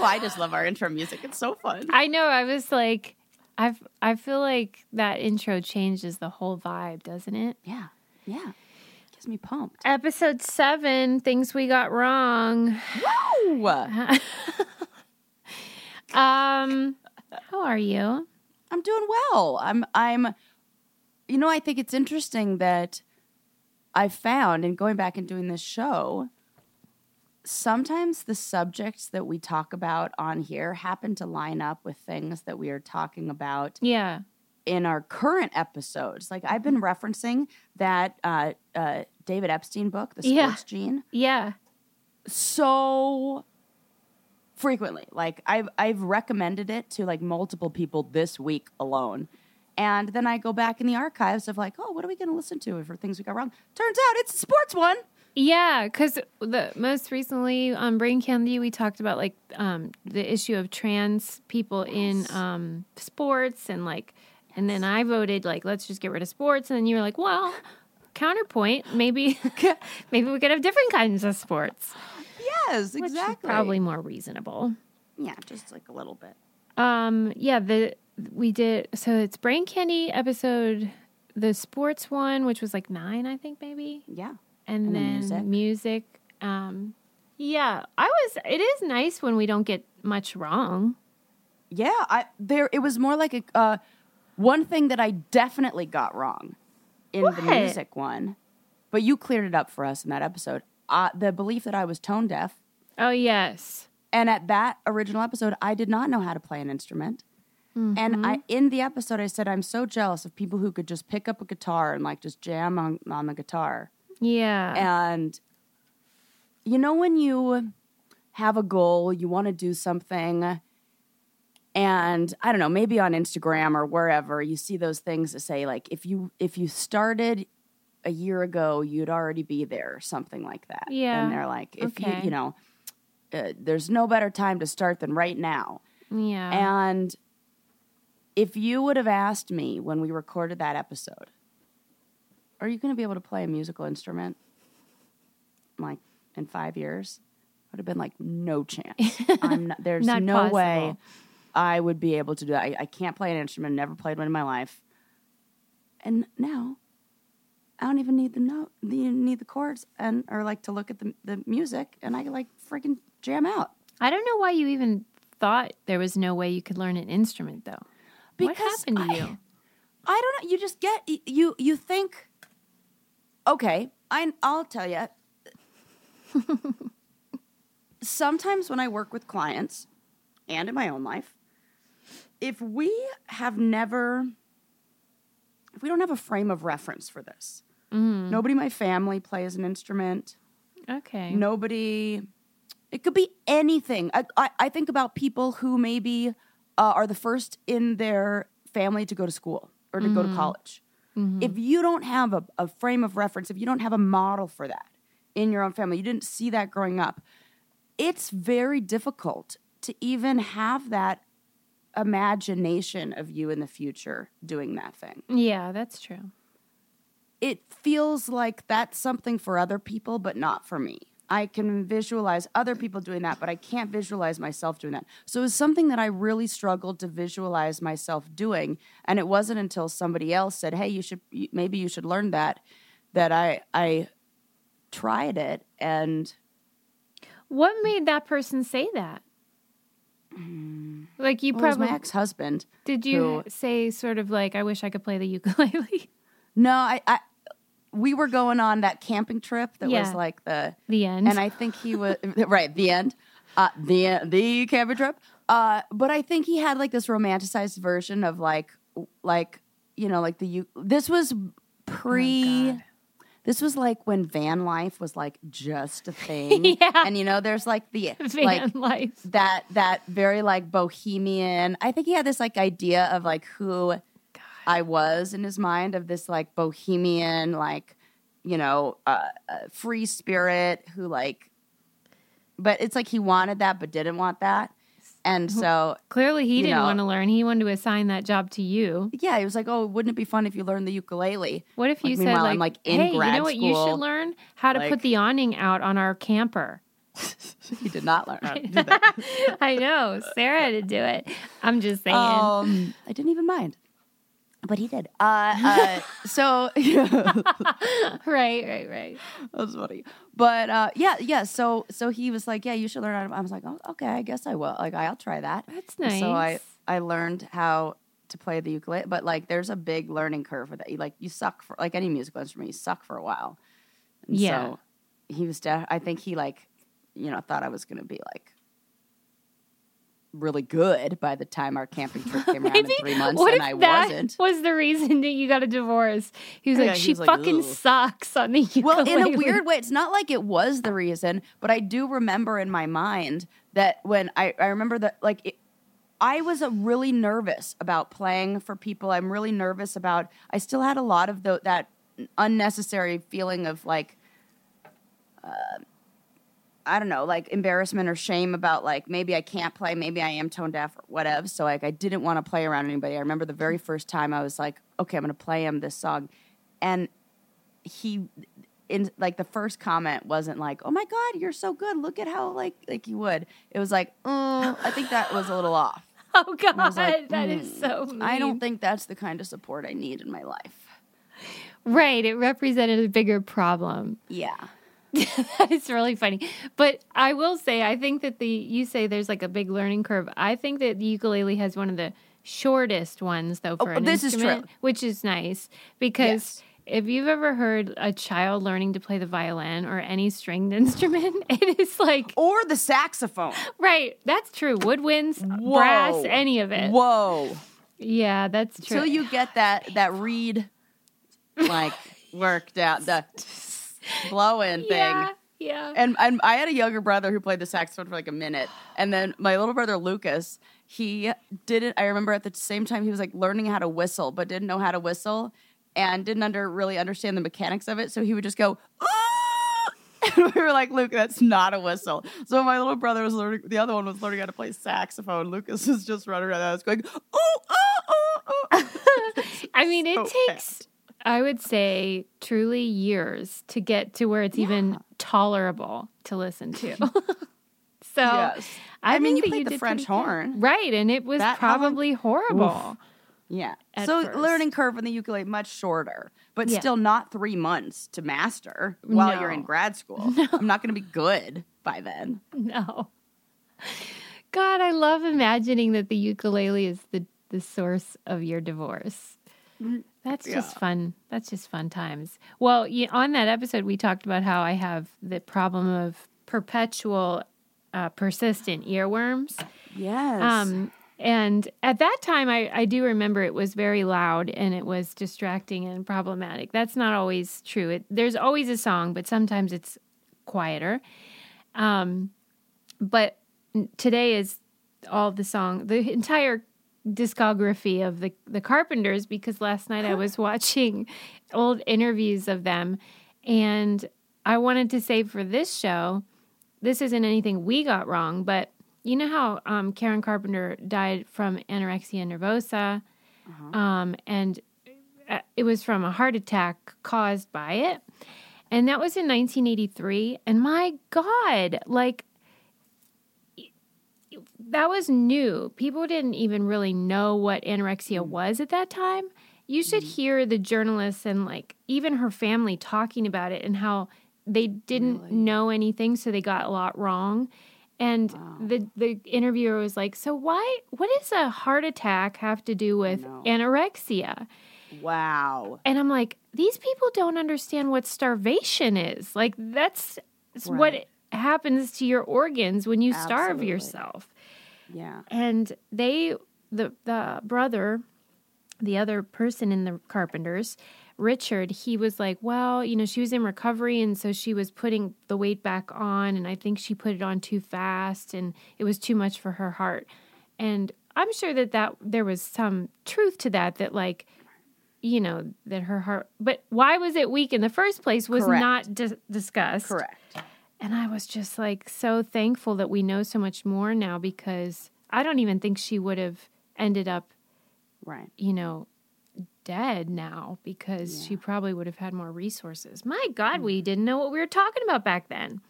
Welcome. I just love our intro music. It's so fun. I know. I was like, I I feel like that intro changes the whole vibe, doesn't it? Yeah, yeah. Gives me pumped. Episode seven, things we got wrong. Whoa! Um, how are you? I'm doing well. I'm. I'm. You know, I think it's interesting that I found in going back and doing this show. Sometimes the subjects that we talk about on here happen to line up with things that we are talking about Yeah. in our current episodes. Like I've been referencing that uh, uh, David Epstein book, The Sports Yeah. Gene, Yeah. so frequently. Like I've I've recommended it to like multiple people this week alone. And then I go back in the archives of like, oh, what are we going to listen to for things we got wrong? Turns out it's a sports one. Yeah, because the most recently on Brain Candy, we talked about like um, the issue of trans people in um, sports, and like, and then I voted like let's just get rid of sports, and then you were like, well, counterpoint, maybe maybe we could have different kinds of sports, Yes, which is exactly. probably more reasonable. yeah, just like a little bit. Um, yeah, the we did so it's Brain Candy episode, the sports one, which was like nine, I think maybe. Yeah. And, And then music. music. Um, yeah, I was. It is nice when we don't get much wrong. Yeah, I there it was more like a uh, one thing that I definitely got wrong in the music one, but you cleared it up for us in that episode. Uh, the belief that I was tone deaf, Oh yes, and at that original episode, I did not know how to play an instrument. Mm-hmm. And I in the episode, I said I'm so jealous of people who could just pick up a guitar and like just jam on, on the guitar. Yeah, And you know when you have a goal, you want to do something and I don't know, maybe on Instagram or wherever, you see those things that say like if you if you started a year ago, you'd already be there or something like that. Yeah. And they're like if Okay. you, you know, uh, there's no better time to start than right now. yeah. And if you would have asked me when we recorded that episode, are you going to be able to play a musical instrument like in five years? I would have been like, no chance. I'm not, there's Not no way. I would be able to do that. I, I can't play an instrument, never played one in my life. And now I don't even need the note, the, need the chords and or like to look at the, the music and I like freaking jam out. I don't know why you even thought there was no way you could learn an instrument though. Because what happened to I- you? I don't know. You just get you you think. Okay, I I'll tell you. Sometimes when I work with clients, and in my own life, if we have never, if we don't have a frame of reference for this, nobody in my family plays an instrument. Okay. Nobody. It could be anything. I, I, I think about people who maybe uh, are the first in their family to go to school or to go to college. Mm-hmm. If you don't have a, a frame of reference, if you don't have a model for that in your own family, you didn't see that growing up, it's very difficult to even have that imagination of you in the future doing that thing Yeah, that's true. it feels like that's something for other people, but not for me. I can visualize other people doing that, but I can't visualize myself doing that. So it was something that I really struggled to visualize myself doing, and it wasn't until somebody else said, "Hey, you should maybe you should learn that," that I I tried it, and What made that person say that? Like you well, probably my ex husband. did you who- say sort of like I wish I could play the ukulele? No, I, I we were going on that camping trip that was like the the end. and I think he was right the end, uh, the the camping trip. Uh, but I think he had like this romanticized version of like like you know like the you. This was pre. Oh, this was like when van life was like just a thing. Yeah. and you know there's like the Van like life. that that very like bohemian. I think he had this like idea of like who I was in his mind of this like bohemian like you know uh, uh, free spirit who like but it's like he wanted that but didn't want that. And so Clearly, he didn't know- want to learn. He wanted to assign that job to you. yeah, he was like, "Oh, wouldn't it be fun if you learned the ukulele?" What if you Like, said like, I'm, like, in "Hey, you know what you should learn? How to like- put the awning out on our camper." he did not learn how to do that. I know. Sarah had to do it. I'm just saying. Um, I didn't even mind, but he did. Uh, uh, so right, right, right. That's funny. But uh, yeah, yeah. So so he was like, yeah, you should learn how to. I was like, oh, okay, I guess I will. Like, I'll try that. That's nice. So I I learned how to play the ukulele, but like, there's a big learning curve with it. You, like, you suck for like any musical instrument, you suck for a while. And Yeah. So he was. De- I think he like, you know, thought I was gonna be like. Really good by the time our camping trip came around in Maybe three months, what and if I that wasn't. was the reason that you got a divorce? He was Yeah, like, he she was fucking "Ugh." sucks on the Well, in a weird way, it's not like it was the reason, but I do remember in my mind that when I, I remember that, like, it, I was really nervous about playing for people. I'm really nervous about, I still had a lot of the, that unnecessary feeling of like, uh, I don't know, like embarrassment or shame about like maybe I can't play, maybe I am tone deaf or whatever. So like I didn't want to play around anybody. I remember the very first time I was like, okay, I'm to play him this song, and he in like the first comment wasn't like, "Oh my god, you're so good. Look at how like like you would." It was like, "Oh, I think that was a little off." Oh God, like, that is "Mm, so. Mean. I don't think that's the kind of support I need in my life. Right, it represented a bigger problem. Yeah. that is really funny. But I will say, I think that the you say there's like a big learning curve. I think that the ukulele has one of the shortest ones though oh, for Oh, an this is instrument, true. which is nice because. Yes. If you've ever heard a child learning to play the violin or any stringed instrument, it is like Or the saxophone. right. That's true. Woodwinds, Whoa. brass, any of it. Whoa. Yeah, that's true. Until you get that that reed like worked out the blowing thing. yeah, yeah. And, and I had a younger brother who played the saxophone for like a minute, and then my little brother Lucas, he didn't. I remember at the same time he was like learning how to whistle, but didn't know how to whistle, and didn't under really understand the mechanics of it. So he would just go. "Ah!" And we were like, Luke, that's not a whistle. So my little brother was learning. The other one was learning how to play saxophone. Lucas was just running around the house going, "Oh, oh, oh, oh." I mean, it so takes, I would say, truly years to get to where it's even tolerable to listen to. so, Yes. I, I mean, you played the French pretty good. horn. right? And it was That- probably horrible. Yeah. so first. learning curve on the ukulele much shorter, but Yeah. still not three months to master while you're in grad school. I'm not going to be good by then. No. God, I love imagining that the ukulele is the, the source of your divorce. Mm. That's just fun. That's just fun times. Well, you, on that episode, we talked about how I have the problem of perpetual, uh, persistent earworms. Yes. Um, and at that time, I, I do remember it was very loud and it was distracting and problematic. That's not always true. It, there's always a song, but sometimes it's quieter. Um, but today is all the song, the entire discography of the the Carpenters. Because last night I was watching old interviews of them, and I wanted to say for this show, this isn't anything we got wrong, but you know how um, Karen Carpenter died from anorexia nervosa, um, and uh, it was from a heart attack caused by it, and that was in 1983. And my God, like that was new. People didn't even really know what anorexia was at that time. You should hear the journalists and like even her family talking about it and how they didn't know anything, so they got a lot wrong. And the the interviewer was like, "So why? What does a heart attack have to do with anorexia?" wow. And I'm like, these people don't understand what starvation is. Like that's it's what happens to your organs when you starve yourself. Yeah. And they the the brother, the other person in the Carpenters, Richard, he was like, well, you know, she was in recovery and so she was putting the weight back on and I think she put it on too fast and it was too much for her heart. And I'm sure that that there was some truth to that that like you know that her heart but why was it weak in the first place was Correct. not dis- discussed Correct. And I was just like so thankful that we know so much more now because I don't even think she would have ended up, Right. you know, dead now because she probably would have had more resources. My God, we didn't know what we were talking about back then.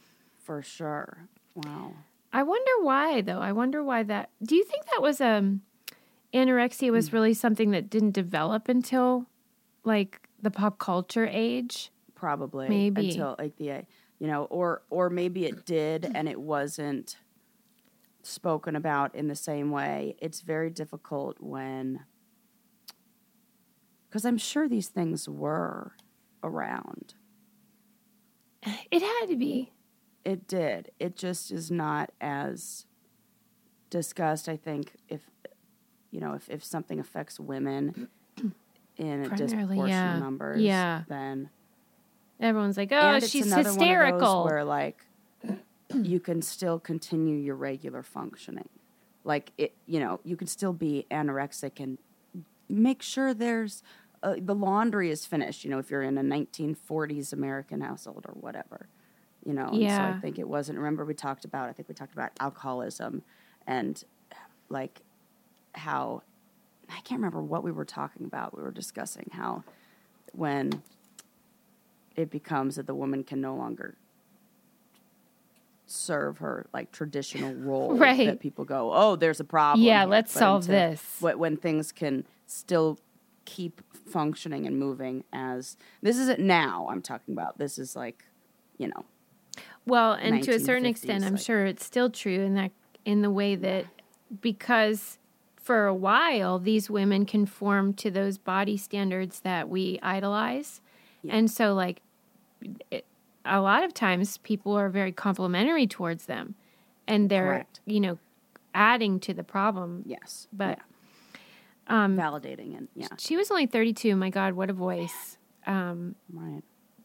For sure. Wow. I wonder why though. I wonder why that. Do you think that was um anorexia was really something that didn't develop until like the pop culture age? Probably Maybe. until like the uh, you know, or or maybe it did mm-hmm. and it wasn't spoken about in the same way. It's very difficult when because I'm sure these things were around. It had to be. It did. It just is not as discussed. I think if you know if if something affects women in a Primarily, disproportionate yeah. numbers, Yeah. then Everyone's like, "Oh, and it's she's one of those hysterical." where like you can still continue your regular functioning. Like it, you know, you can still be anorexic and make sure there's uh, the laundry is finished. You know, if you're in a 1940s American household or whatever, you know. And so I think it wasn't. Remember, we talked about. I think we talked about alcoholism and like how I can't remember what we were talking about. We were discussing how when it becomes that the woman can no longer serve her like traditional role Right. that people go oh there's a problem Yeah, here." let's But solve until- this. wh- when things can still keep functioning and moving as this isn't now i'm talking about this is like you know Well, and to a certain 1950s, extent, I'm like- sure it's still true in that in the way that because for a while these women conform to those body standards that we idolize, and so like it, a lot of times people are very complimentary towards them, and they're Correct. you know adding to the problem. yes But yeah. um, validating and yeah she was only 32. My God, what a voice! Um, right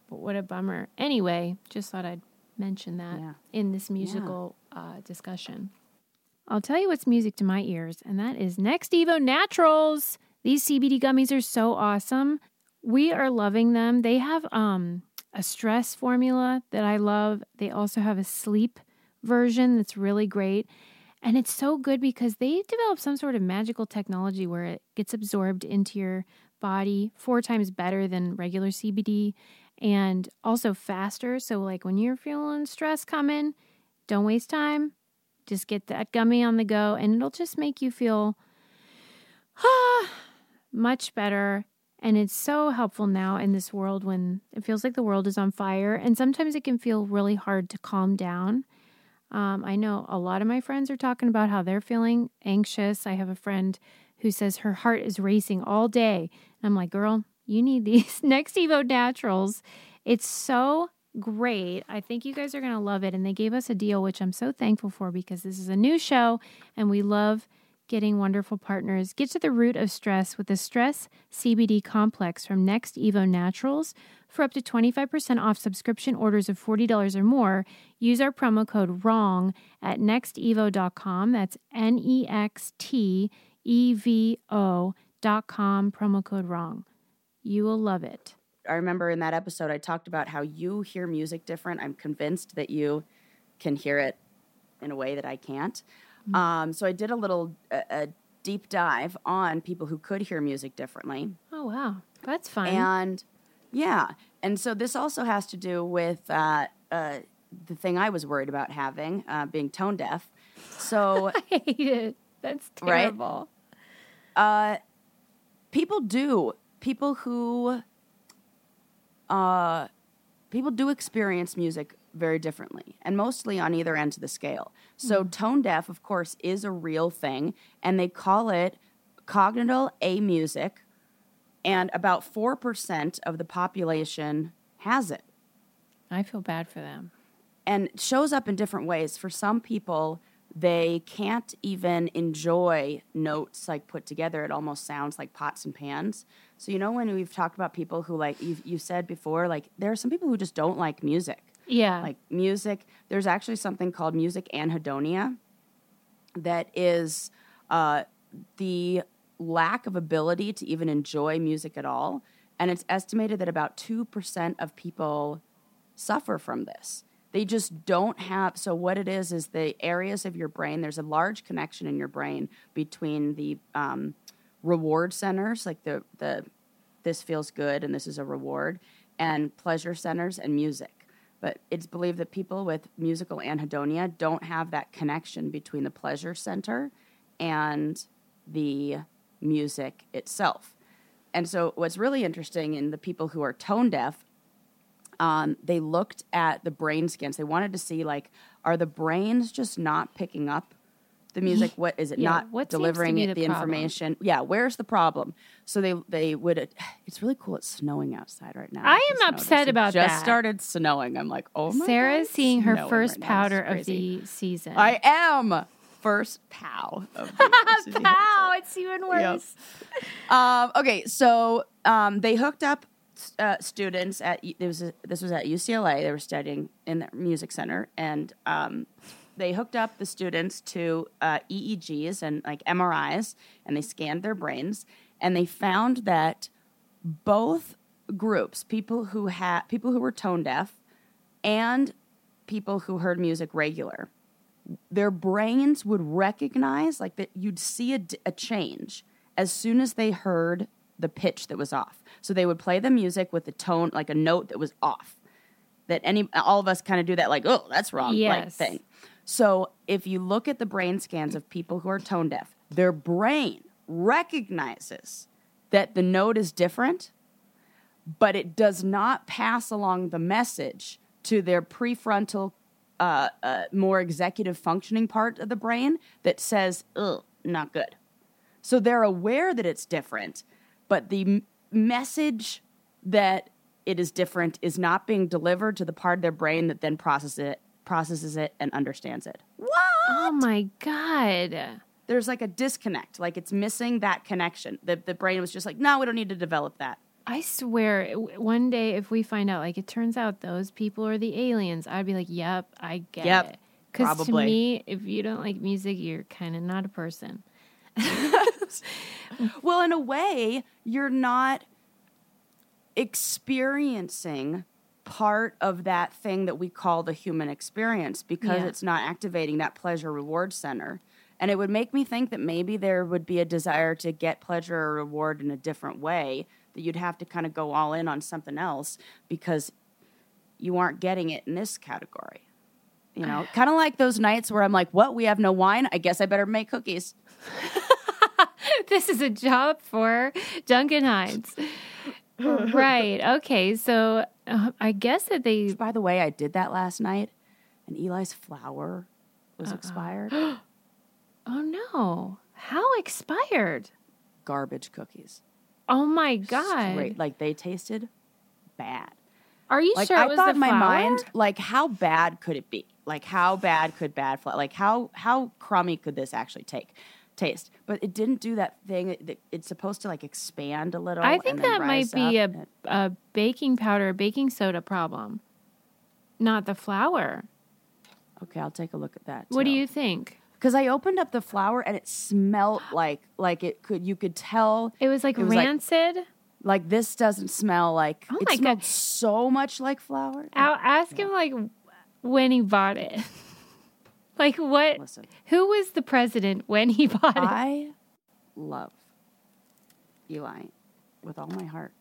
but what a bummer. Anyway, just thought I'd mention that Yeah. in this musical uh, discussion. I'll tell you what's music to my ears, and that is Next Evo Naturals. These CBD gummies are so awesome. We are loving them. They have um, a stress formula that I love. They also have a sleep version that's really great. And it's so good because they developed some sort of magical technology where it gets absorbed into your body four times better than regular CBD and also faster. So, like when you're feeling stress coming, don't waste time. Just get that gummy on the go, and it'll just make you feel ah, much better. And it's so helpful now in this world when it feels like the world is on fire. And sometimes it can feel really hard to calm down. Um, I know a lot of my friends are talking about how they're feeling anxious. I have a friend who says her heart is racing all day. And I'm like, girl, you need these Next Evo Naturals. It's so great. I think you guys are going to love it. And they gave us a deal, which I'm so thankful for because this is a new show and we love getting wonderful partners. Get to the root of stress with the Stress CBD Complex from Next Evo Naturals. For up to 25% off subscription orders of $40 or more, use our promo code WRONG at nextevo.com. That's N E X T E V O.com, promo code WRONG. You will love it. I remember in that episode I talked about how you hear music different. I'm convinced that you can hear it in a way that I can't. Um, so I did a little a, a deep dive on people who could hear music differently, Oh, wow. That's fun. and yeah, and so this also has to do with uh, uh, the thing I was worried about having, uh, being tone deaf. So I hate it. That's Right? terrible. uh, people do people who uh, people do experience music very differently and mostly on either end of the scale so mm-hmm. tone deaf of course is a real thing and they call it congenital amusia and about 4% of the population has it I feel bad for them. and it shows up in different ways. For some people, they can't even enjoy notes like put together. It almost sounds like pots and pans. So you know when we've talked about people who like you said before, like there are some people who just don't like music. Yeah. Like music, there's actually something called music anhedonia that is uh, the lack of ability to even enjoy music at all. And it's estimated that about 2% of people suffer from this. They just don't have. So, what it is, is the areas of your brain, there's a large connection in your brain between the um, reward centers, like the, the this feels good and this is a reward, and pleasure centers and music. But it's believed that people with musical anhedonia don't have that connection between the pleasure center and the music itself. And so, what's really interesting in the people who are tone deaf, um, they looked at the brain scans. They wanted to see, like, are the brains just not picking up the music? What is it Yeah, not what delivering it the the, information? Yeah, where's the problem? So they they would. It's really cool. It's snowing outside right now. I just am noticed. upset It about just that. started snowing. I'm like, oh my Sarah's God, seeing her first right powder of the season. I am first pow. Of the. Pow! It's even Yep. worse. Um, okay, so um, they hooked up uh, students at was this was at UCLA. They were studying in the music center, and um, they hooked up the students to uh, EEGs and like MRIs, and they scanned their brains, and they found that both groups, people who had people who were tone deaf, and people who heard music regular, their brains would recognize like that you'd see a change as soon as they heard the pitch that was off so they would play the music with the tone like a note that was off that any all of us kind of do that like oh that's wrong like Yes. thing so if you look at the brain scans of people who are tone deaf their brain recognizes that the note is different but it does not pass along the message to their prefrontal, uh, uh, more executive functioning part of the brain that says, ugh, not good. So they're aware that it's different, but the m- message that it is different is not being delivered to the part of their brain that then processes it, processes it and understands it. What? Oh my god. There's like a disconnect, like it's missing that connection. The, the brain was just like, no, we don't need to develop that. I swear, one day if we find out, like it turns out those people are the aliens, I'd be like, "Yep, I get Yep, it." Because to me, if you don't like music, you're kind of not a person. Well, in a way, you're not experiencing part of that thing that we call the human experience because Yeah. it's not activating that pleasure reward center. And it would make me think that maybe there would be a desire to get pleasure or reward in a different way, that you'd have to kind of go all in on something else because you aren't getting it in this category. You know, kind of like those nights where I'm like, what? We have no wine? I guess I better make cookies. this is a job for Duncan Hines. right. Okay. So uh, I guess that they. By the way, I did that last night, and Eli's flour was expired. Oh no! How expired? Garbage cookies. Oh my god! Great, like they tasted bad. Are you Like sure it I thought in my mind, like how bad could it be? Like how bad could bad flour? Like how how crummy could this actually take? Taste, but it didn't do that thing. It- It's supposed to like expand a little. I think that might be a. And- a baking powder, baking soda problem, not the flour. Okay, I'll take a look at that. What do you think? Because I opened up the flour and it smelled like like it could. You could tell It was like It was rancid. like this doesn't smell like Oh it my smelled God. so much like flour. I'll ask him like when he bought it. like what? Listen, Who was the president when he bought it? I love Eli with all my heart.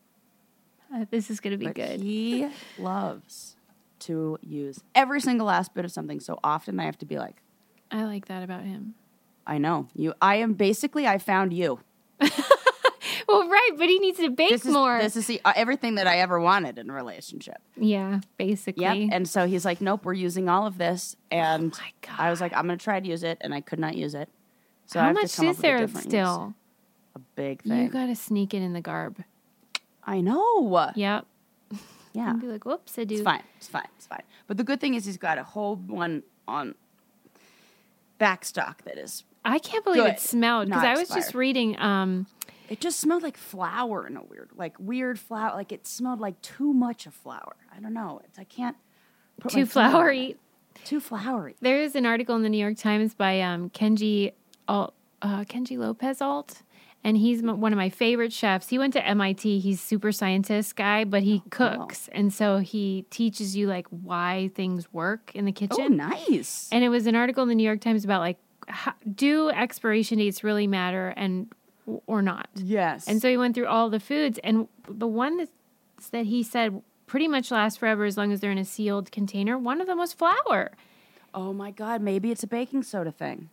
Uh, this is gonna be But good. he loves to use every single last bit of something so often I have to be like, I like that about him. I know you. I am basically I found you. Right, but he needs to bake This is more. this is the, uh, everything that I ever wanted in a relationship. yeah, basically. Yep. And so he's like, nope, we're using all of this. And Oh I was like, I'm going to try to use it. And I could not use it. So I How have much to come is up with a there use. still? A big thing. You gotta sneak it in the garb. I know. Yep. Yeah. And be like, whoops, I do. It's fine. It's fine. It's fine. But the good thing is he's got a whole one on back stock that is. I can't believe Good. it smelled because I was just reading. Um, It just smelled like flour in a weird, like weird flour. Like it smelled like too much of flour. I don't know. It's I can't. Too flowery. Too flowery. There is an article in the New York Times by um, Kenji Alt, uh, Kenji Lopez Alt, and he's m- one of my favorite chefs. He went to MIT. He's super scientist guy, but he cooks, and so he teaches you like why things work in the Oh, kitchen. nice. And it was an article in the New York Times about like how, do expiration dates really matter and or not? yes. And so he went through all the foods, and the one that, that he said pretty much lasts forever as long as they're in a sealed container. One of them was flour. Oh my God, maybe it's a baking soda thing.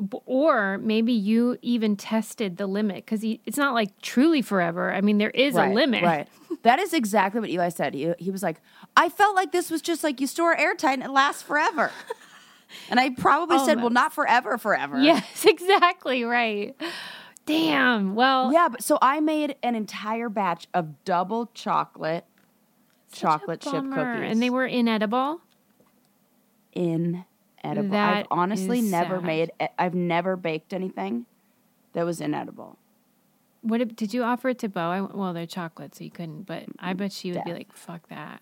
B- Or maybe you even tested the limit because it's not like truly forever. I mean, there is a limit. Right. That is exactly what Eli said. He, he was like, I felt like this was just like you store airtight and it lasts forever. and I probably oh said, well, not forever, forever. Yes, exactly right. Damn. Well, Yeah, but so I made an entire batch of double chocolate chocolate chip cookies. and they were inedible. inedible. I've honestly never sad. made I've never baked anything that was inedible. What did, you offer it to Bo? I, well, they're chocolate, so you couldn't. But I mm, bet she would be like, "Fuck that."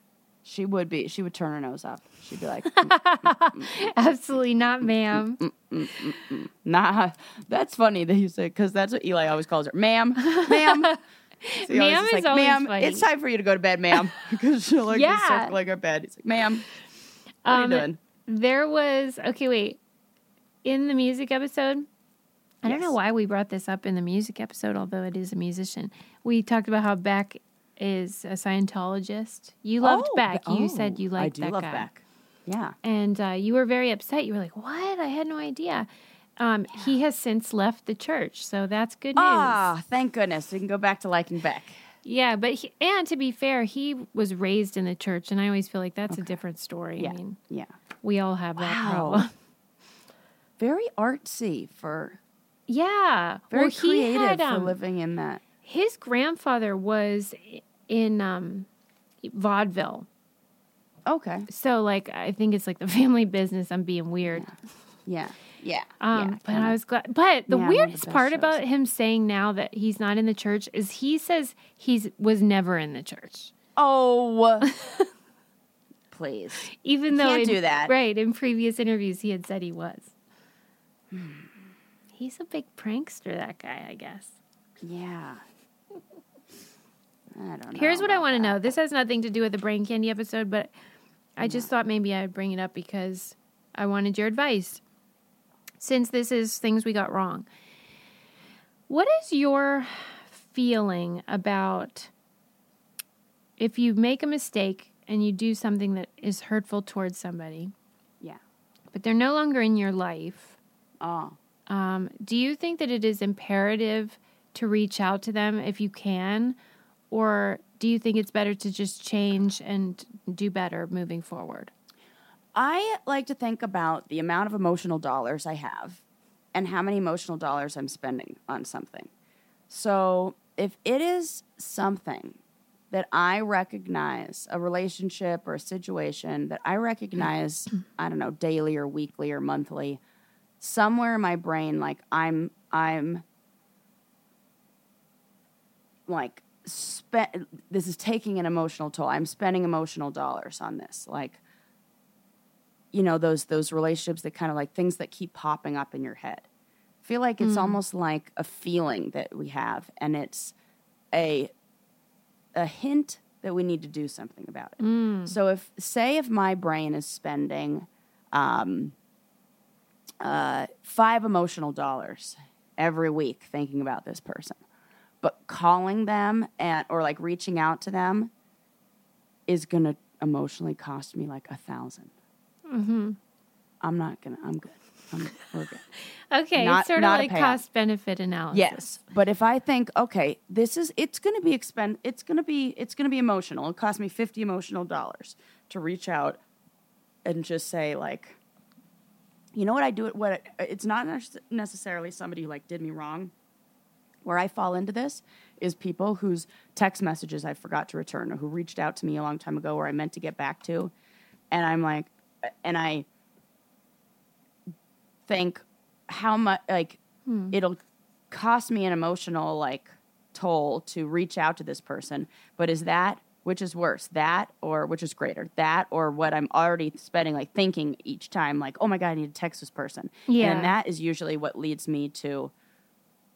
She would be she would turn her nose up. She'd be like, Absolutely not, ma'am. Nah, that's funny that you say because that's what Eli always calls her, ma'am, ma'am. So Ma'am is like, always ma'am, funny. it's time for you to go to bed, ma'am, because she'll like Yeah. circling her bed. He's like, ma'am, what Um, are you doing? There was okay. Wait, in the music episode, I don't know why we brought this up in the music episode, although it is a musician. We talked about how Beck is a Scientologist. You loved Oh, Beck. Be- You oh, said you liked I do that love guy. Beck. Yeah. and uh, you were very upset. You were like, "What? I had no idea." Um, He has since left the church, so that's good news. Ah, thank goodness we can go back to liking Beck. Yeah, but he, and to be fair, he was raised in the church, and I always feel like that's a different story. Yeah, I mean, yeah. we all have that Wow. problem. Very artsy for Yeah, very well, he creative had, for um, living in that. His grandfather was in um, vaudeville, Okay. so like I think it's like the family business. I'm being weird. Yeah. Yeah. Um, yeah. but. I was glad. But the Yeah, the weirdest part shows. about him saying now that he's not in the church is he says he's was never in the church, Oh. Please. even though can't in- do that. Right in previous interviews he had said he was. Hmm. He's a big prankster, that guy. I guess. Yeah. Don't know. Here's what I want to know. This has nothing to do with the brain candy episode, but I just thought maybe I'd bring it up because I wanted your advice. Since this is things we got wrong, what is your feeling about if you make a mistake and you do something that is hurtful towards somebody, Yeah. but they're no longer in your life? Oh. Um, do you think that it is imperative to reach out to them if you can? Or do you think it's better to just change and do better moving forward? I like to think about the amount of emotional dollars I have and how many emotional dollars I'm spending on something. So, if it is something that I recognize, a relationship or a situation that I recognize, I don't know, daily or weekly or monthly, somewhere in my brain like I'm I'm like spent this is taking an emotional toll. I'm spending emotional dollars on this. Like you know those those relationships that kind of like things that keep popping up in your head. I feel like it's almost like a feeling that we have and it's a a hint that we need to do something about it. So if say if my brain is spending um, uh, five emotional dollars every week thinking about this person, but calling them and or like reaching out to them is gonna emotionally cost me like a 1000 Mm-hmm. I'm not gonna. I'm good. I'm, we're good. Okay, Not- sort of not a like cost benefit analysis. Yes, but if I think, okay, this is it's to be expend, it's to be it's to be emotional. It cost me fifty emotional dollars to reach out and just say like, you know what I do it. What it's not necessarily somebody who like did me wrong. Where I fall into this is people whose text messages I forgot to return or who reached out to me a long time ago where I meant to get back to, and I'm like, and I think how much like hmm. it'll cost me an emotional like toll to reach out to this person. But is that which is worse that or which is greater that or what i'm already spending like thinking each time like oh my god i need to text this person. Yeah. and that is usually what leads me to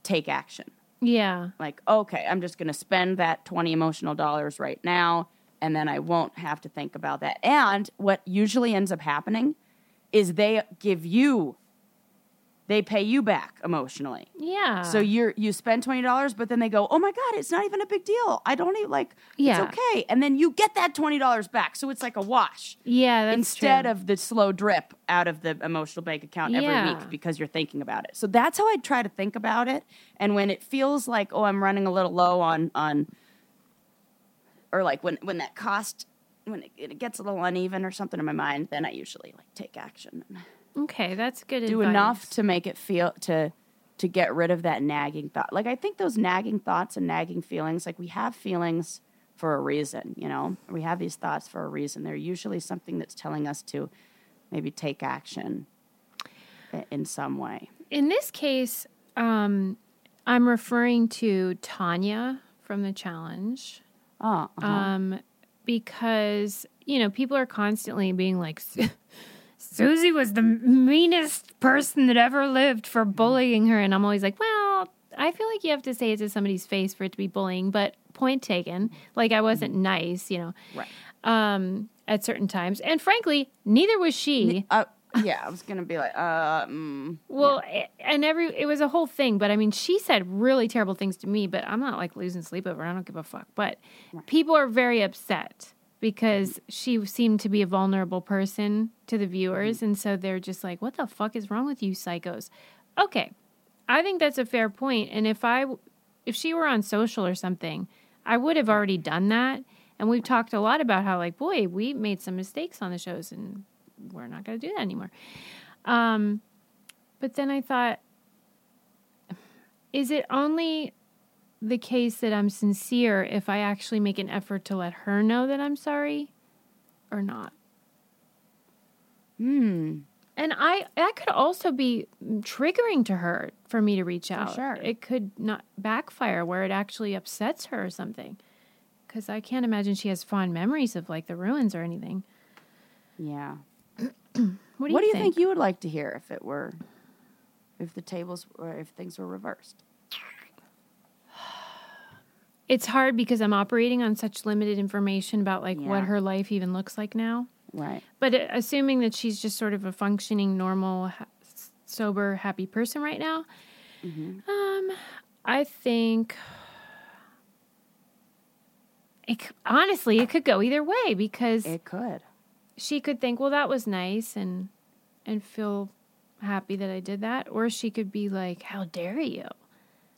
take action Yeah. like okay i'm just going to spend that 20 emotional dollars right now and then i won't have to think about that and what usually ends up happening is they give you they pay you back emotionally. Yeah. So you're you spend twenty dollars, but then they go, "Oh my god, it's not even a big deal. I don't even like. Yeah. It's okay." And then you get that twenty dollars back, so it's like a wash yeah, that's instead true. of the slow drip out of the emotional bank account every Yeah. week because you're thinking about it. So that's how I try to think about it. And when it feels like, oh, I'm running a little low on on, or like when when that cost when it, it gets a little uneven or something in my mind, then I usually like take action Okay, that's good do advice. enough to make it feel to to get rid of that nagging thought. Like I think those nagging thoughts and nagging feelings, like we have feelings for a reason, you know. We have these thoughts for a reason. They're usually something that's telling us to maybe take action in some way. In this case, um, I'm referring to Tanya from the challenge. Oh, uh-huh. um, because you know people are constantly being like, "Su- Susie was the meanest person that ever lived for bullying her, and I'm always like, well, I feel like you have to say it to somebody's face for it to be bullying, but point taken. Like I wasn't nice, you know, right. um, at certain times, and frankly, neither was she. Uh, yeah, I was gonna be like, uh, mm, Well, a- and every it was a whole thing, but I mean, she said really terrible things to me, but I'm not like losing sleep over. it. I don't give a fuck. But people are very upset because she seemed to be a vulnerable person to the viewers, and so they're just like, "What the fuck is wrong with you, psychos?" Okay, I think that's a fair point. and if I if she were on social or something, I would have already done that. And we've talked a lot about how, like, boy, we made some mistakes on the shows, and we're not going to do that anymore. Um, but then I thought, is it only the case that I'm sincere if I actually make an effort to let her know that I'm sorry or not? hmm. And I that could also be triggering to her for me to reach out. sure. It could not backfire where it actually upsets her or something. Cuz I can't imagine she has fond memories of like the ruins or anything. Yeah. What do what you do you think? think you would like to hear if it were, if the tables or if things were reversed? It's hard because I'm operating on such limited information about like what her life even looks like now. Right. But uh, assuming that she's just sort of a functioning, normal, ha- sober, happy person right now, um, I think it, honestly it could go either way because It could. she could think, well, that was nice, and and feel happy that I did that, or she could be like, how dare you,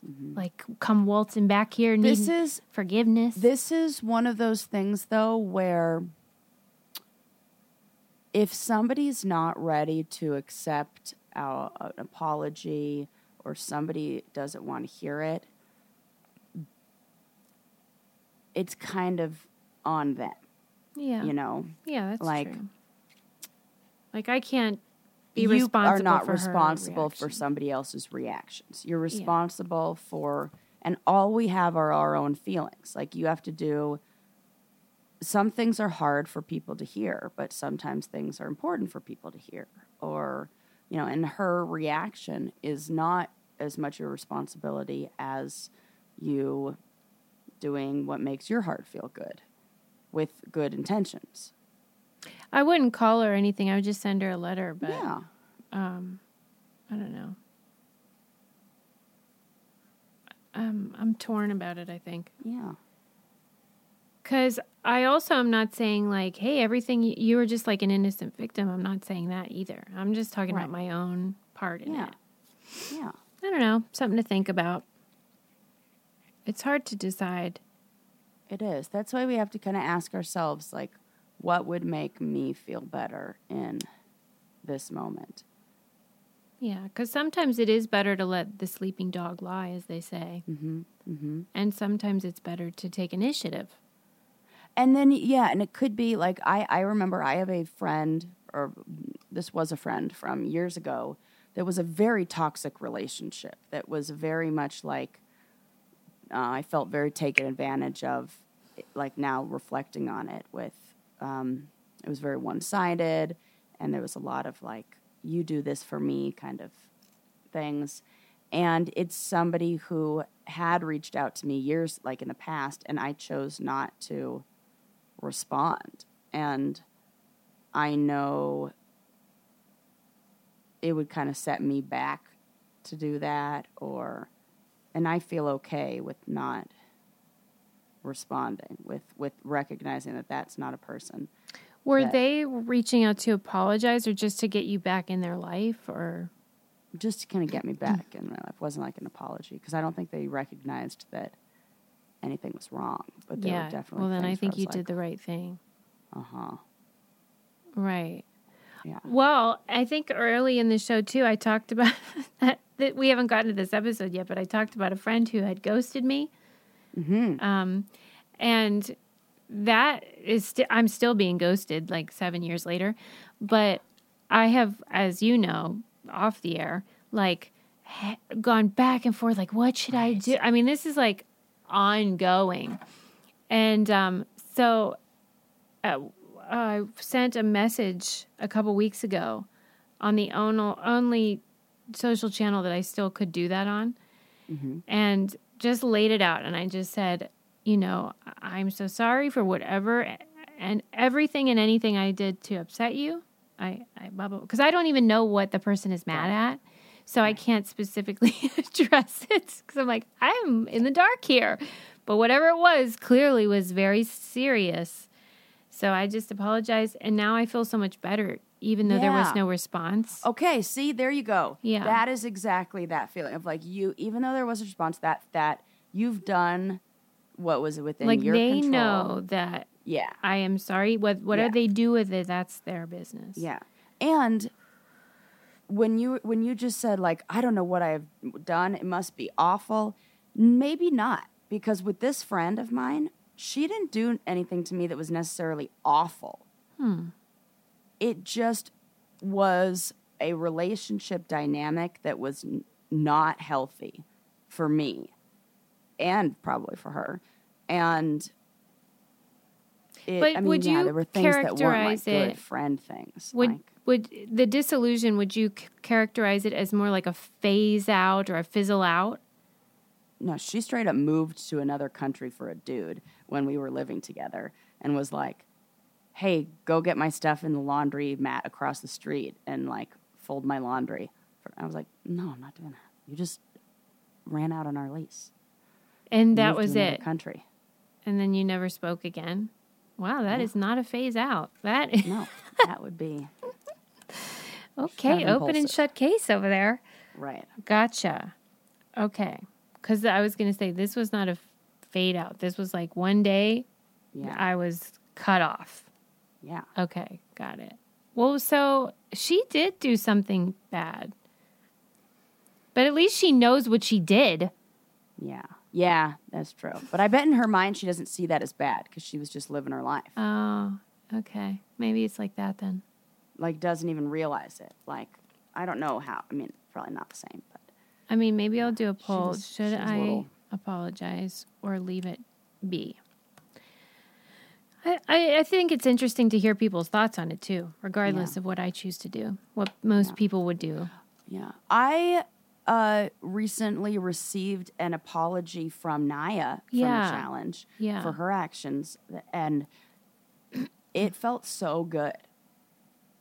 Mm-hmm. like come waltzing back here, This is forgiveness. This is one of those things, though, where if somebody's not ready to accept an apology or somebody doesn't want to hear it, it's kind of on them, yeah, you know? yeah, that's like- true. Like I can't be you are not responsible for somebody else's reactions. You're responsible for, and all we have are our own feelings. Like you have to do. Some things are hard for people to hear, but sometimes things are important for people to hear. Or, you know, and her reaction is not as much your responsibility as you doing what makes your heart feel good with good intentions. I wouldn't call her or anything. I would just send her a letter, but yeah. um, I don't know. Um, I'm torn about it. I think. Yeah. Because I also am not saying like, hey, everything you, you were just like an innocent victim. I'm not saying that either. I'm just talking Right. about my own part in Yeah. it. Yeah. I don't know, something to think about. It's hard to decide. It is. That's why we have to kind of ask ourselves, like, what would make me feel better in this moment? Yeah, because sometimes it is better to let the sleeping dog lie, as they say, Mm-hmm. Mm-hmm. and sometimes it's better to take initiative. And then, yeah, and it could be like I, I remember I have a friend, or this was a friend from years ago, that was a very toxic relationship that was very much like uh, I felt very taken advantage of, like now reflecting on it with, um, it was very one sided, and there was a lot of like, you do this for me kind of things. And it's somebody who had reached out to me years, like in the past, and I chose not to respond. And I know it would kind of set me back to do that or and I feel okay with not responding with with recognizing that that's not a person. Were that- they reaching out to apologize or just to get you back in their life or Just to kind of get me back in my life. It wasn't like an apology because I don't think they recognized that anything was wrong. But there yeah. were definitely Well, then I think was you like, did the right thing. uh-huh. Right. Yeah. Well, I think early in the show too, I talked about that, that we haven't gotten to this episode yet, but I talked about a friend who had ghosted me. Mhm. Um, and that is, st- I'm still being ghosted like seven years later. But I have, as you know, off the air, like ha- gone back and forth, like, what should I do? I mean, this is like ongoing. And um, so uh, I sent a message a couple weeks ago on the on- only social channel that I still could do that on and just laid it out. And I just said, you know, I'm so sorry for whatever and everything and anything I did to upset you. I, I blah, blah, because I don't even know what the person is mad at. So I can't specifically address it because I'm like, I'm in the dark here. But whatever it was clearly was very serious. So I just apologized. And now I feel so much better, even though there was no response. Okay, see, there you go. Yeah. That is exactly that feeling of like you even though there was a response that that you've done what was within like your they control. know that Yeah. I am sorry. What whatever Yeah. they do with it, that's their business. Yeah. And when you when you just said like I don't know what I've done, it must be awful. Maybe not because with this friend of mine, she didn't do anything to me that was necessarily awful. Hmm. It just was a relationship dynamic that was n- not healthy for me and probably for her. And it, But I mean, would yeah, you there were things that weren't like characterize good friend things. Would like, would the disillusion? Would you c- characterize it as more like a phase out or a fizzle out? No, she straight up moved to another country for a dude when we were living together and was like, hey, go get my stuff in the laundry mat across the street and like fold my laundry. I was like, no, I'm not doing that. You just ran out on our lease. And that was it. Country. And then you never spoke again. Wow, that is not a phase out. That is No, that would be okay. Open and shut case over there. right. Gotcha. Okay. Because I was going to say this was not a fade out. This was like one day Yeah. I was cut off. Yeah. Okay, got it. Well, so she did do something bad. But at least she knows what she did. Yeah. Yeah, that's true. But I bet in her mind she doesn't see that as bad because she was just living her life. Oh, okay. Maybe it's like that then. Like, doesn't even realize it. Like, I don't know how. I mean, probably not the same, but. I mean, maybe I'll do a poll. Should she was a I little- apologize or leave it be? I, I, think it's interesting to hear people's thoughts on it too, regardless Yeah. of what I choose to do, what most people would do. Yeah. I uh, recently received an apology from Naya from Yeah. the challenge Yeah. for her actions, and it felt so good.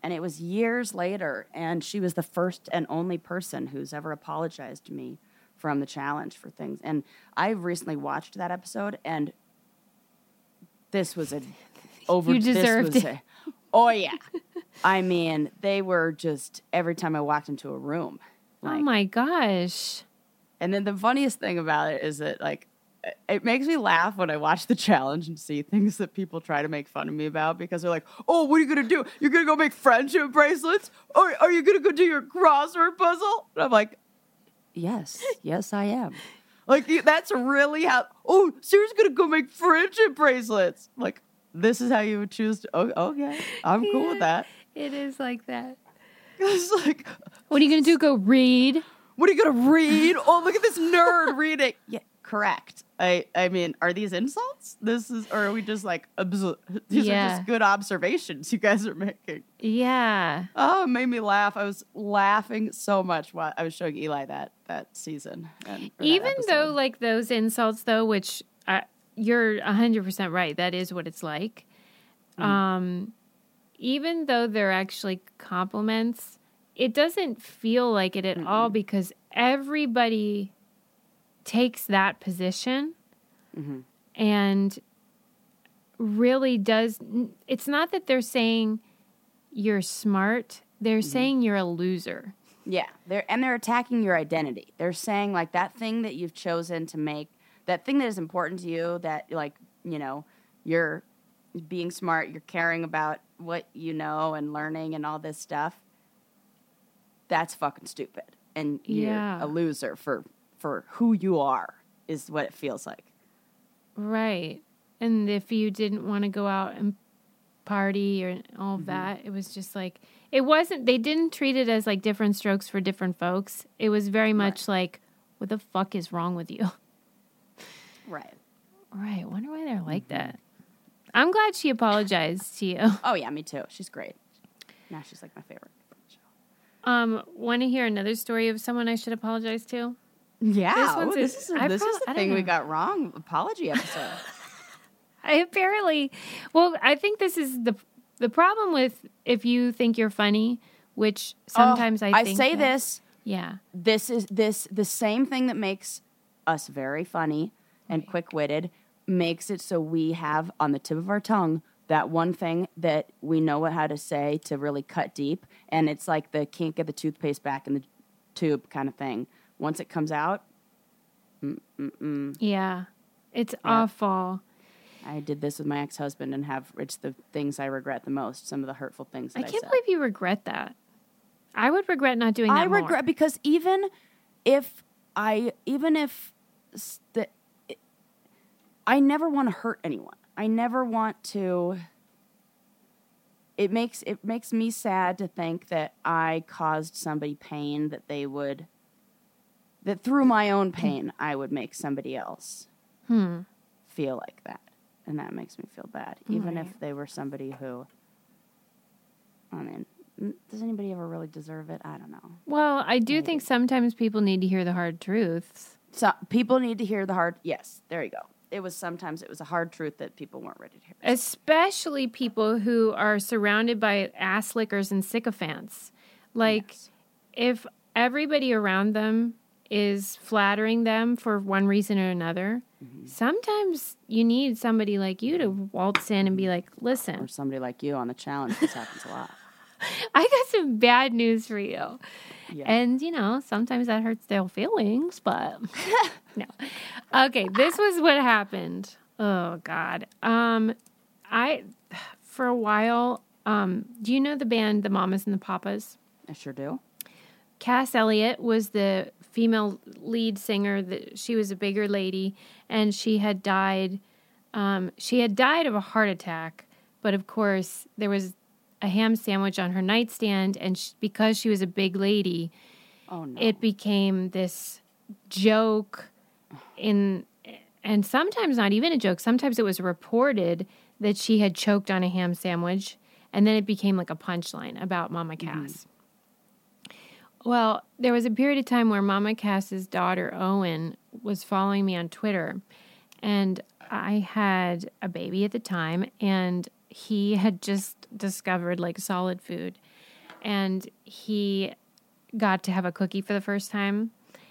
And it was years later, and she was the first and only person who's ever apologized to me from the challenge for things. And I recently watched that episode, and this was a over. You deserved it. a- oh yeah. I mean, they were just every time I walked into a room. oh my gosh. and then the funniest thing about it is that like it makes me laugh when I watch the challenge and see things that people try to make fun of me about because they're like, "Oh, what are you gonna do? You're gonna go make friendship bracelets? Or are you gonna go do your crossword puzzle?" And I'm like, "Yes, yes, I am." Like that's really how. Oh, Sarah's gonna go make friendship bracelets. Like this is how you would choose to. Oh, okay, I'm cool with that. It is like that. It's like, What are you to do? Go read? What are you gonna read? Oh, look at this nerd reading. Yeah, correct. I I mean, are these insults? This is, or are we just like these are just good observations you guys are making? Yeah. Oh, it made me laugh. I was laughing so much while I was showing Eli that that season. And, or that Even though, like, those insults, though, which uh, you're 100% right, that is what it's like. Um, even though they're actually compliments, it doesn't feel like it at all because everybody takes that position Mm-hmm. and really does it's not that they're saying you're smart they're Mm-hmm. saying you're a loser Yeah, they're and they're attacking your identity. They're saying like that thing that you've chosen to make, that thing that is important to you, that like you know, you're being smart, you're caring about what you know and learning and all this stuff. That's fucking stupid, and you're Yeah. a loser for for who you are. Is what it feels like. right and if you didn't want to go out and party or all Mm-hmm. that it was just like it wasn't they didn't treat it as like different strokes for different folks it was very much like what the fuck is wrong with you Right. right I wonder why they're Mm-hmm. like that i'm glad she apologized to you Oh yeah, me too. She's great. Now she's like my favorite. um want to hear another story of someone i should apologize to Yeah, This one's ooh, this is a, this prob- is the thing we got wrong. Apology episode. I apparently, well, I think this is the the problem with if you think you're funny, which oh, sometimes Oh, I I say that- this. Yeah, this is this the same thing that makes us very funny and quick-witted makes it so we have on the tip of our tongue that one thing that we know what how to say to really cut deep and it's like the can't get the toothpaste back in the tube kind of thing once it comes out mm-mm. yeah, it's awful. i did this with my ex-husband and have it's the things i regret the most some of the hurtful things that I i, can't said believe you regret that. I would regret not doing that. I more. regret because even if I even if s- the I never want to hurt anyone. I never want to it makes it makes me sad to think that I caused somebody pain that they would that through my own pain I would make somebody else Hmm. feel like that. And that makes me feel bad. Even Right. if they were somebody who I mean, does anybody ever really deserve it? I don't know. Well, I do think sometimes people need to hear the hard truths. So people need to hear the hard. Yes, there you go. It was sometimes it was a hard truth that people weren't ready to hear. especially people who are surrounded by ass lickers and sycophants. Like, Yes. if everybody around them is flattering them for one reason or another, Mm-hmm. sometimes you need somebody like you to waltz in and be like, listen. Or somebody like you on the challenge. This happens a lot. I got some bad news for you. Yeah. And, you know, sometimes that hurts their feelings, but no. Okay, this was what happened. Oh, God. Um, I, for a while, um, do you know the band The Mamas and the Papas? I sure do. Cass Elliot was the female lead singer. That she was a bigger lady, and she had died. Um, she had died of a heart attack, but of course there was a ham sandwich on her nightstand, and sh because she was a big lady, Oh no. it became this joke. In and sometimes not even a joke. Sometimes it was reported that she had choked on a ham sandwich, and then it became like a punchline about Mama Cass. Well, there was a period of time where Mama Cass's daughter Owen was following me on Twitter, and I had a baby at the time, and he had just discovered like solid food, and he got to have a cookie for the first time,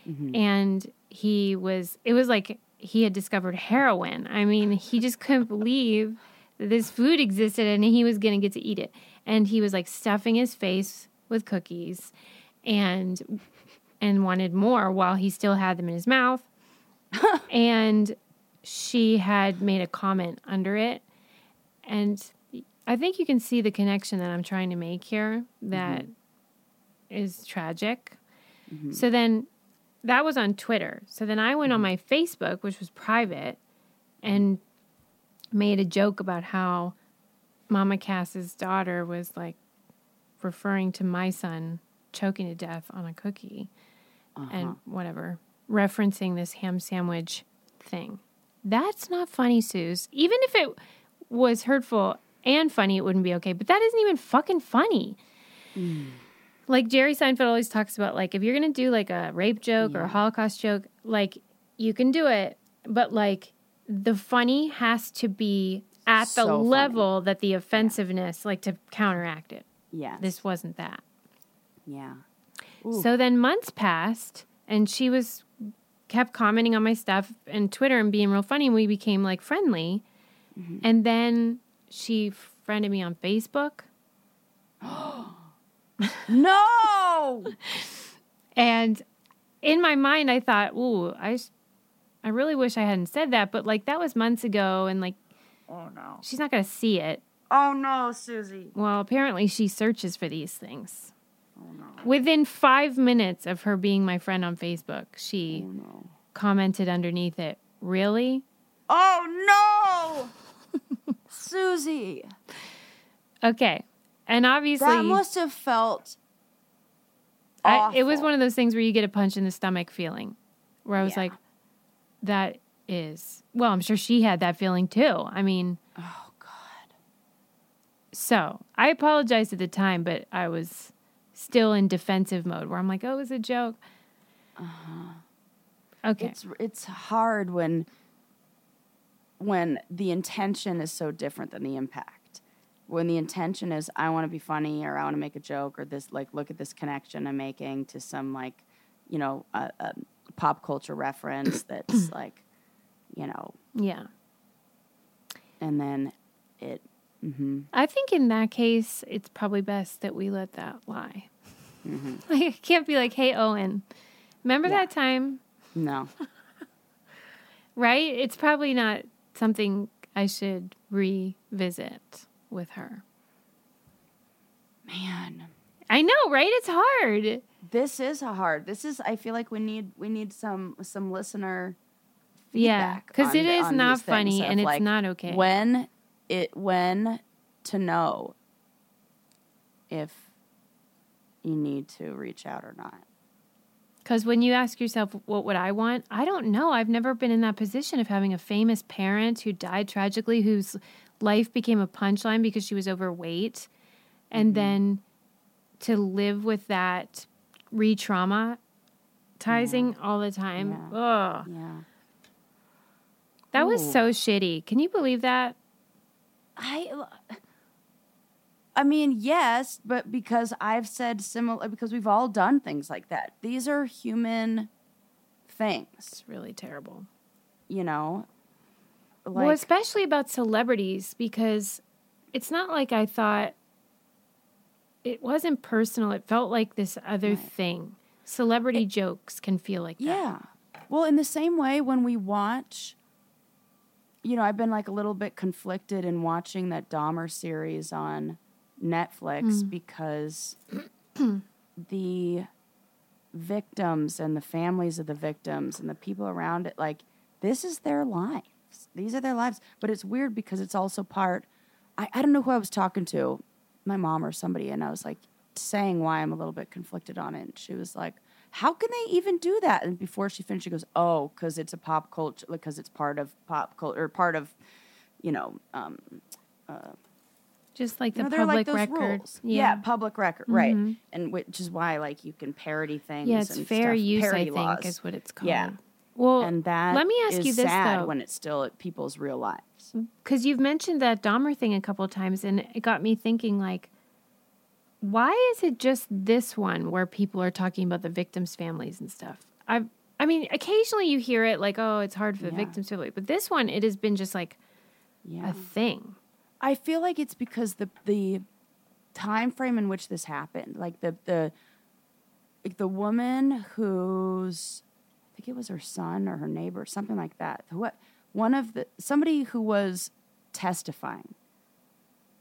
mm-hmm. and he was it was like he had discovered heroin. I mean, he just couldn't believe that this food existed and he was going to get to eat it, and he was like stuffing his face with cookies and and wanted more while he still had them in his mouth. and she had made a comment under it. And I think you can see the connection that I'm trying to make here That mm-hmm. is tragic. Mm-hmm. So then that was on Twitter. So then I went on mm-hmm. my Facebook, which was private, and made a joke about how Mama Cass's daughter was like referring to my son choking to death on a cookie and uh-huh. whatever, referencing this ham sandwich thing. That's not funny, Suze. Even if it was hurtful and funny, it wouldn't be okay. But that isn't even fucking funny. Mm. Like Jerry Seinfeld always talks about, like if you're gonna do like a rape joke or a Holocaust joke, like you can do it, but like the funny has to be at the So funny. level that the offensiveness, like to counteract it. Yeah, This wasn't that. Yeah. So then months passed, and she was kept commenting on my stuff and Twitter and being real funny. And we became like friendly. Mm-hmm. And then she friended me on Facebook. No. And in my mind, I thought, ooh, I, I really wish I hadn't said that. But like that was months ago. And like oh no. she's not going to see it. Oh no, Susie. Well, apparently she searches for these things. No. Within five minutes of her being my friend on Facebook, she Oh no. commented underneath it, Really? Oh no. Susie. Okay. And obviously, That must have felt I, it was one of those things where you get a punch in the stomach feeling, where I was Yeah. like, that is, well, I'm sure she had that feeling too. I mean, Oh god. so I apologized at the time, but I was still in defensive mode where I'm like, oh, it was a joke. Uh-huh. Okay. It's it's hard when when the intention is so different than the impact. When the intention is I want to be funny or I want to make a joke or this like look at this connection I'm making to some like you know a, a pop culture reference that's like you know yeah. and then it hmm I think in that case, it's probably best that we let that lie. Like, I can't be like, hey, Owen, remember Yeah. that time? no Right? It's probably not something I should revisit with her. man I know, right? It's hard. this is a hard this is I feel like we need we need some some listener Yeah, because it is not funny and it's like, not okay. When it when to know if you need to reach out or not. Because when you ask yourself, what would I want? I don't know. I've never been in that position of having a famous parent who died tragically, whose life became a punchline because she was overweight. And Mm-hmm. then to live with that re traumatizing all the time. Yeah. Ugh. Yeah. That was so shitty. Can you believe that? I uh, I mean, yes, but because I've said similar because we've all done things like that. These are human things, It's really terrible. you know? Like well, especially about celebrities because it's not like I thought it wasn't personal. It felt like this other Right. thing. Celebrity jokes can feel like that. Yeah. Well, in the same way, when we watch, you know, I've been like a little bit conflicted in watching that Dahmer series on Netflix mm. because the victims and the families of the victims and the people around it, like, this is their lives. These are their lives. But it's weird because it's also part, I, I don't know who I was talking to, my mom or somebody, and I was like saying why I'm a little bit conflicted on it. And she was like, how can they even do that? And before she finished, she goes, "Oh, because it's a pop culture, because it's part of pop culture, or part of, you know, um, uh, Just like you the know, public like record. rules. Yeah. public record, right? Mm-hmm. And which is why, like, you can parody things. Yeah, it's and fair stuff, use, I parody think, laws. is what it's called. Yeah. Well, and that let me ask you this sad though, when it's still at people's real lives. Mm, because you've mentioned that Dahmer thing a couple of times, and it got me thinking, like, why is it just this one where people are talking about the victims' families and stuff? I've, I mean, occasionally you hear it like, oh, it's hard for the Yeah. victims' family, but this one, it has been just like Yeah, a thing. I feel like it's because the the time frame in which this happened, like the the like the woman whose I think it was her son or her neighbor, something like that. What one of the somebody who was testifying,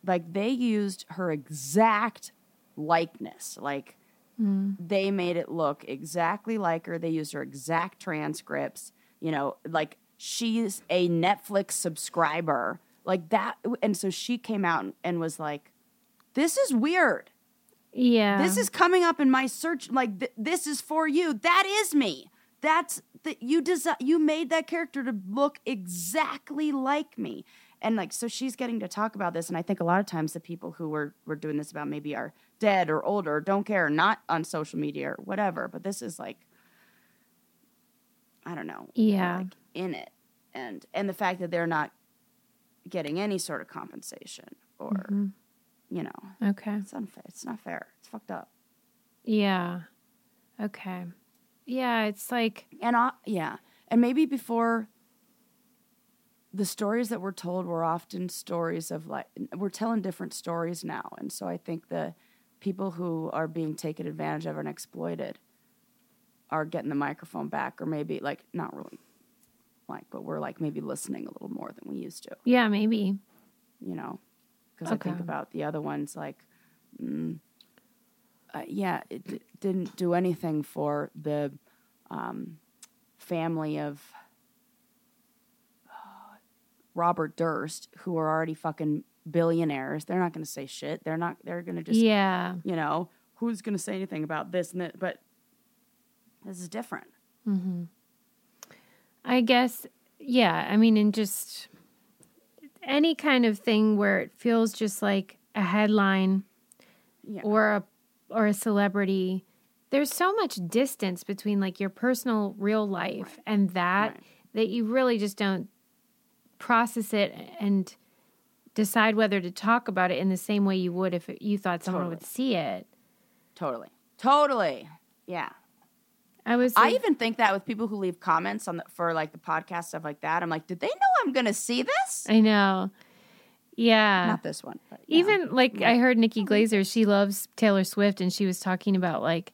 like they used her exact likeness, like mm. they made it look exactly like her. They used her exact transcripts. You know, like she's a Netflix subscriber, like that. And so she came out and was like, "This is weird. Yeah. This is coming up in my search. Like th- this is for you. That is me. That's that you desi- You made that character to look exactly like me." And like, so she's getting to talk about this, and I think a lot of times the people who were were doing this about maybe are dead or older, don't care, not on social media or whatever. But this is like, I don't know, Yeah. like in it, and and the fact that they're not getting any sort of compensation or, Mm-hmm. you know, okay. it's unfair. It's not fair. It's fucked up. Yeah. Okay. yeah, it's like And uh, yeah, and maybe before the stories that we're told were often stories of like we're telling different stories now, and so I think the people who are being taken advantage of and exploited are getting the microphone back, or maybe like not really like, but we're like maybe listening a little more than we used to, yeah, maybe. you know, because I think about the other ones like. Mm, uh, yeah, it d- didn't do anything for the um, family of uh, Robert Durst, who are already fucking billionaires. They're not going to say shit. They're not. They're going to just, yeah. you know, who's going to say anything about this and that? But this is different. Mm-hmm. I guess, yeah. I mean, and just any kind of thing where it feels just like a headline Yeah. or a or a celebrity. There's so much distance between like your personal real life and that Right. that you really just don't process it and decide whether to talk about it in the same way you would if you thought someone Totally. would see it. Totally. Totally. Yeah. I was I even think that with people who leave comments on the, for like the podcast stuff like that. I'm like, did they know I'm going to see this? I know. Yeah. Not this one. But yeah. Even like I heard Nikki Glazer, she loves Taylor Swift, and she was talking about like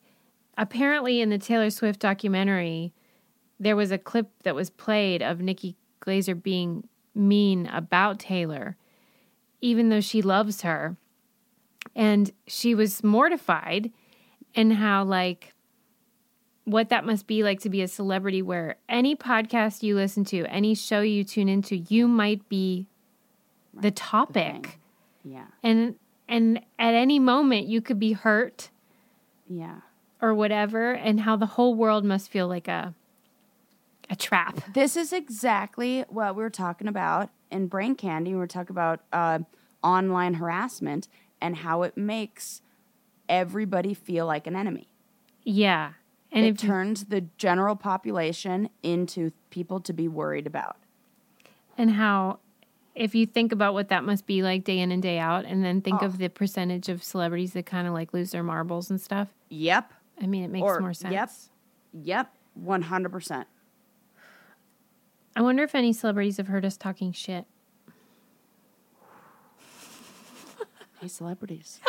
apparently in the Taylor Swift documentary, there was a clip that was played of Nikki Glazer being mean about Taylor, even though she loves her. And she was mortified and how like what that must be like to be a celebrity where any podcast you listen to, any show you tune into, you might be the topic Yeah. and and at any moment you could be hurt Yeah. or whatever and how the whole world must feel like a a trap This is exactly what we were talking about in Brain Candy. We were talking about uh, online harassment and how it makes everybody feel like an enemy. yeah and it turns the general population into people to be worried about. and how if you think about what that must be like day in and day out and then think Oh. of the percentage of celebrities that kind of like lose their marbles and stuff Yep. i mean it makes Or- more sense Yep. Yep. 100%. I wonder if any celebrities have heard us talking shit Hey, celebrities.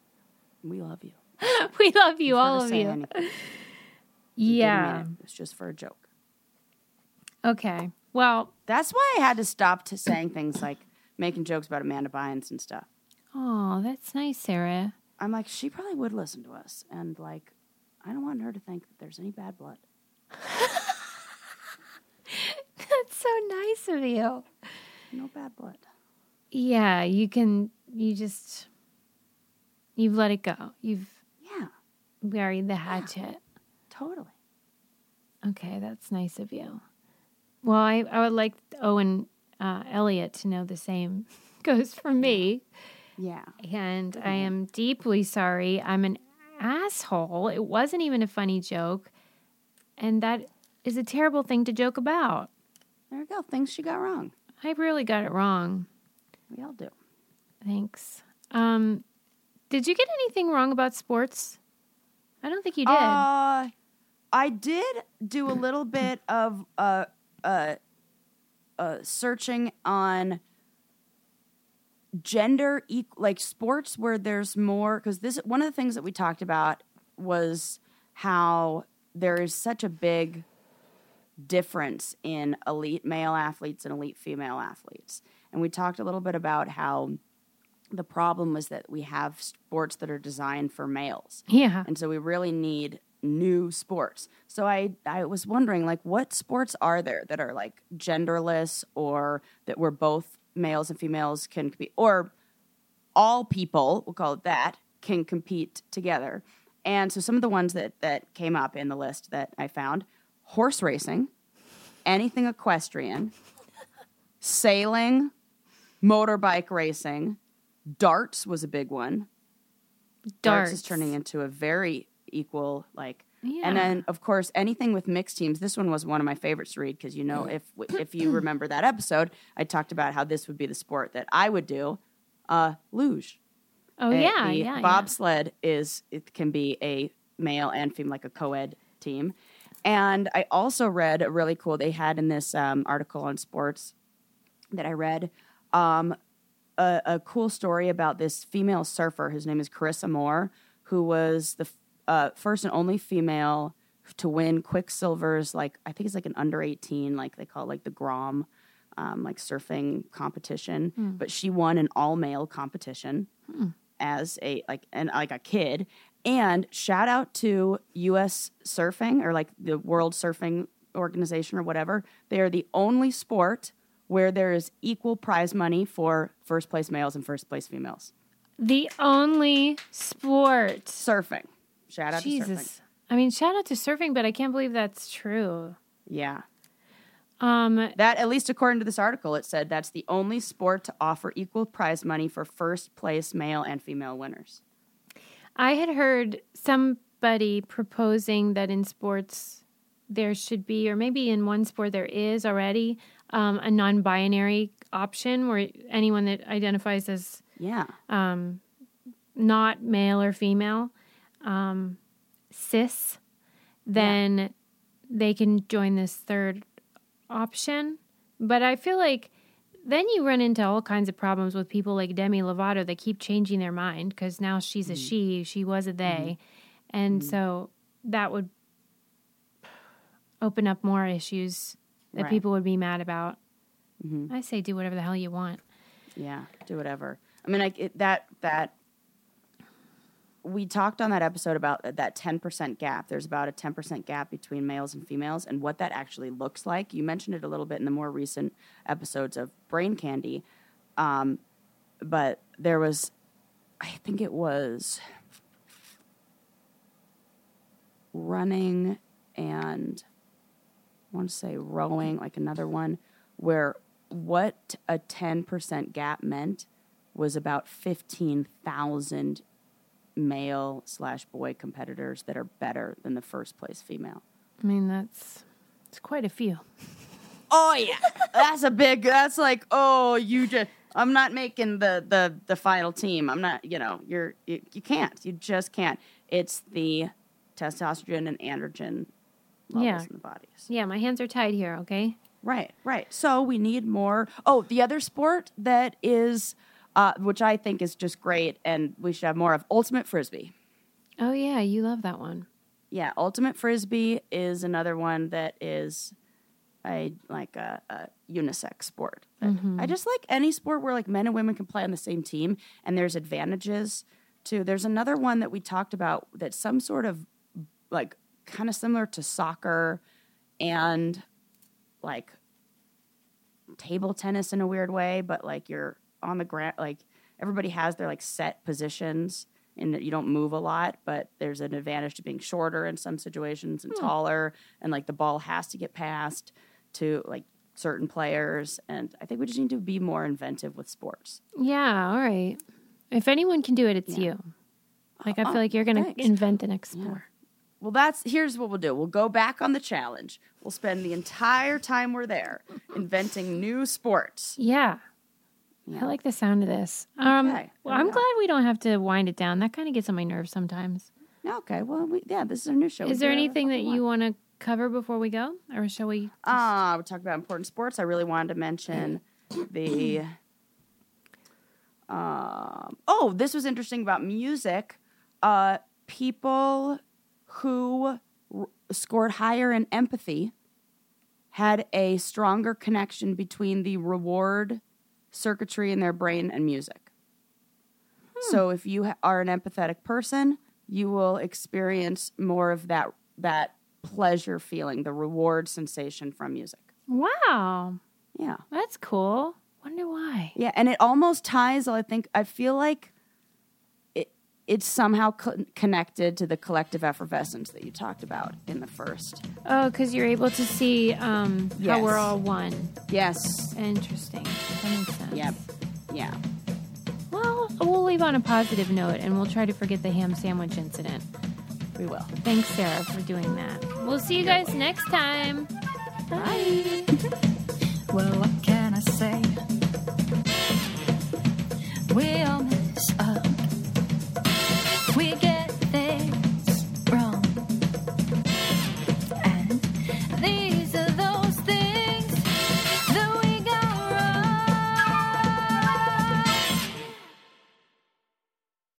we love you. we love you You've all of you anything. Yeah it. It's just for a joke. okay well That's why I had to stop to saying things like making jokes about Amanda Bynes and stuff. oh that's nice sarah I'm like, she probably would listen to us. And like, I don't want her to think that there's any bad blood. So nice of you No bad blood. Yeah, you can. You just you've let it go. You've Yeah, buried the hatchet. totally. Okay, that's nice of you. Well, I I would like Owen uh, Elliot to know the same goes for me, Yeah. and I am deeply sorry. I'm an asshole. It wasn't even a funny joke, and that is a terrible thing to joke about. There we go. Things she got wrong. I really got it wrong. We all do. Thanks. Um, did you get anything wrong about sports? I don't think you did. Uh, I did do a little bit of uh, uh, uh, searching on gender equ- like sports where there's more because this one of the things that we talked about was how there is such a big difference in elite male athletes and elite female athletes and we talked a little bit about how the problem was that we have sports that are designed for males yeah. and so we really need new sports. So I I was wondering like what sports are there that are like genderless or that where both males and females can compete or all people, we'll call it that, can compete together. And so some of the ones that that came up in the list that I found, horse racing, anything equestrian, sailing, motorbike racing, darts was a big one darts is turning into a very equal like Yeah. and then of course anything with mixed teams this one was one of my favorites to read because you know if if you remember that episode i talked about how this would be the sport that i would do uh luge Oh yeah, yeah. yeah. bobsled is it can be a male and female like a co-ed team And I also read a really cool, they had in this um, article on sports that I read um, a, a, cool story about this female surfer. His name is Carissa Moore, who was the uh, first and only female to win Quiksilver's like, I think it's like an under 18, like they call it like the Grom. Um, like surfing competition, mm. but she won an all male competition mm. as a like and like a kid, and shout out to US Surfing or like the World Surfing Organization or whatever. They are the only sport where there is equal prize money for first place males and first place females. The only sport. Surfing. Shout out Jesus. to surfing. I mean, shout out to surfing, but I can't believe that's true. Yeah. Um, that, at least according to this article, it said that's the only sport to offer equal prize money for first place male and female winners. I had heard somebody proposing that in sports there should be, or maybe in one sport there is already, um, a non binary option where anyone that identifies as yeah um, not male or female, um, cis, then yeah. they can join this third option. But I feel like then you run into all kinds of problems with people like Demi Lovato that keep changing their mind because now she's a mm-hmm. she, she was a they. Mm-hmm. And mm-hmm. so that would open up more issues that right. people would be mad about. Mm-hmm. I say do whatever the hell you want. Yeah, do whatever. I mean, like it, that that we talked on that episode about that 10% gap. There's about a 10% gap between males and females and what that actually looks like. You mentioned it a little bit in the more recent episodes of Brain Candy. Um, but there was, I think it was running and I want to say rowing, like another one, where what a 10% gap meant was about 15,000 male slash boy competitors that are better than the first place female. I mean, that's it's quite a few. Oh yeah, that's a big. That's like oh you just. I'm not making the the the final team. I'm not. You know, you're you, you can't. You just can't. It's the testosterone and androgen levels yeah. in the bodies. Yeah, my hands are tied here. Okay. Right, right. So we need more. Oh, the other sport that is uh, which I think is just great, and we should have more of Ultimate Frisbee. Oh yeah, you love that one. Yeah, Ultimate Frisbee is another one that is a like a, a unisex sport. Mm-hmm. I just like any sport where like men and women can play on the same team, and there's advantages to. There's another one that we talked about that's some sort of like kind of similar to soccer and like table tennis in a weird way, but like you're on the ground. Like everybody has their like set positions and you don't move a lot, but there's an advantage to being shorter in some situations and hmm. taller, and like the ball has to get passed to like certain players. And I think we just need to be more inventive with sports. Yeah, all right. If anyone can do it, it's yeah. you. Like I feel oh, like you're going to invent the next sport. Yeah. Well, that's here's what we'll do. We'll go back on the challenge. We'll spend the entire time we're there inventing new sports. Yeah. Yeah. I like the sound of this. Um, okay. Well, I'm glad we don't have to wind it down. That kind of gets on my nerves sometimes. Okay. Well, we, yeah, this is a new show. Is there anything that you want to cover before we go, or shall we? Ah, uh, we talk about important sports. I really wanted to mention the. Um, oh, this was interesting about music. Uh, people who r- scored higher in empathy had a stronger connection between the reward circuitry in their brain and music. Hmm. So if you are an empathetic person, you will experience more of that that pleasure feeling, the reward sensation from music. Wow. Yeah. That's cool. Wonder why. Yeah, and it almost ties, I think I feel like it's somehow co- connected to the collective effervescence that you talked about in the first. Oh, because you're able to see um, yes. how we're all one. Yes. Interesting. That makes sense. Yep. Yeah. Well, we'll leave on a positive note and we'll try to forget the ham sandwich incident. We will. Thanks, Sarah, for doing that. We'll see you guys next time. Bye. well, what can I say? We all.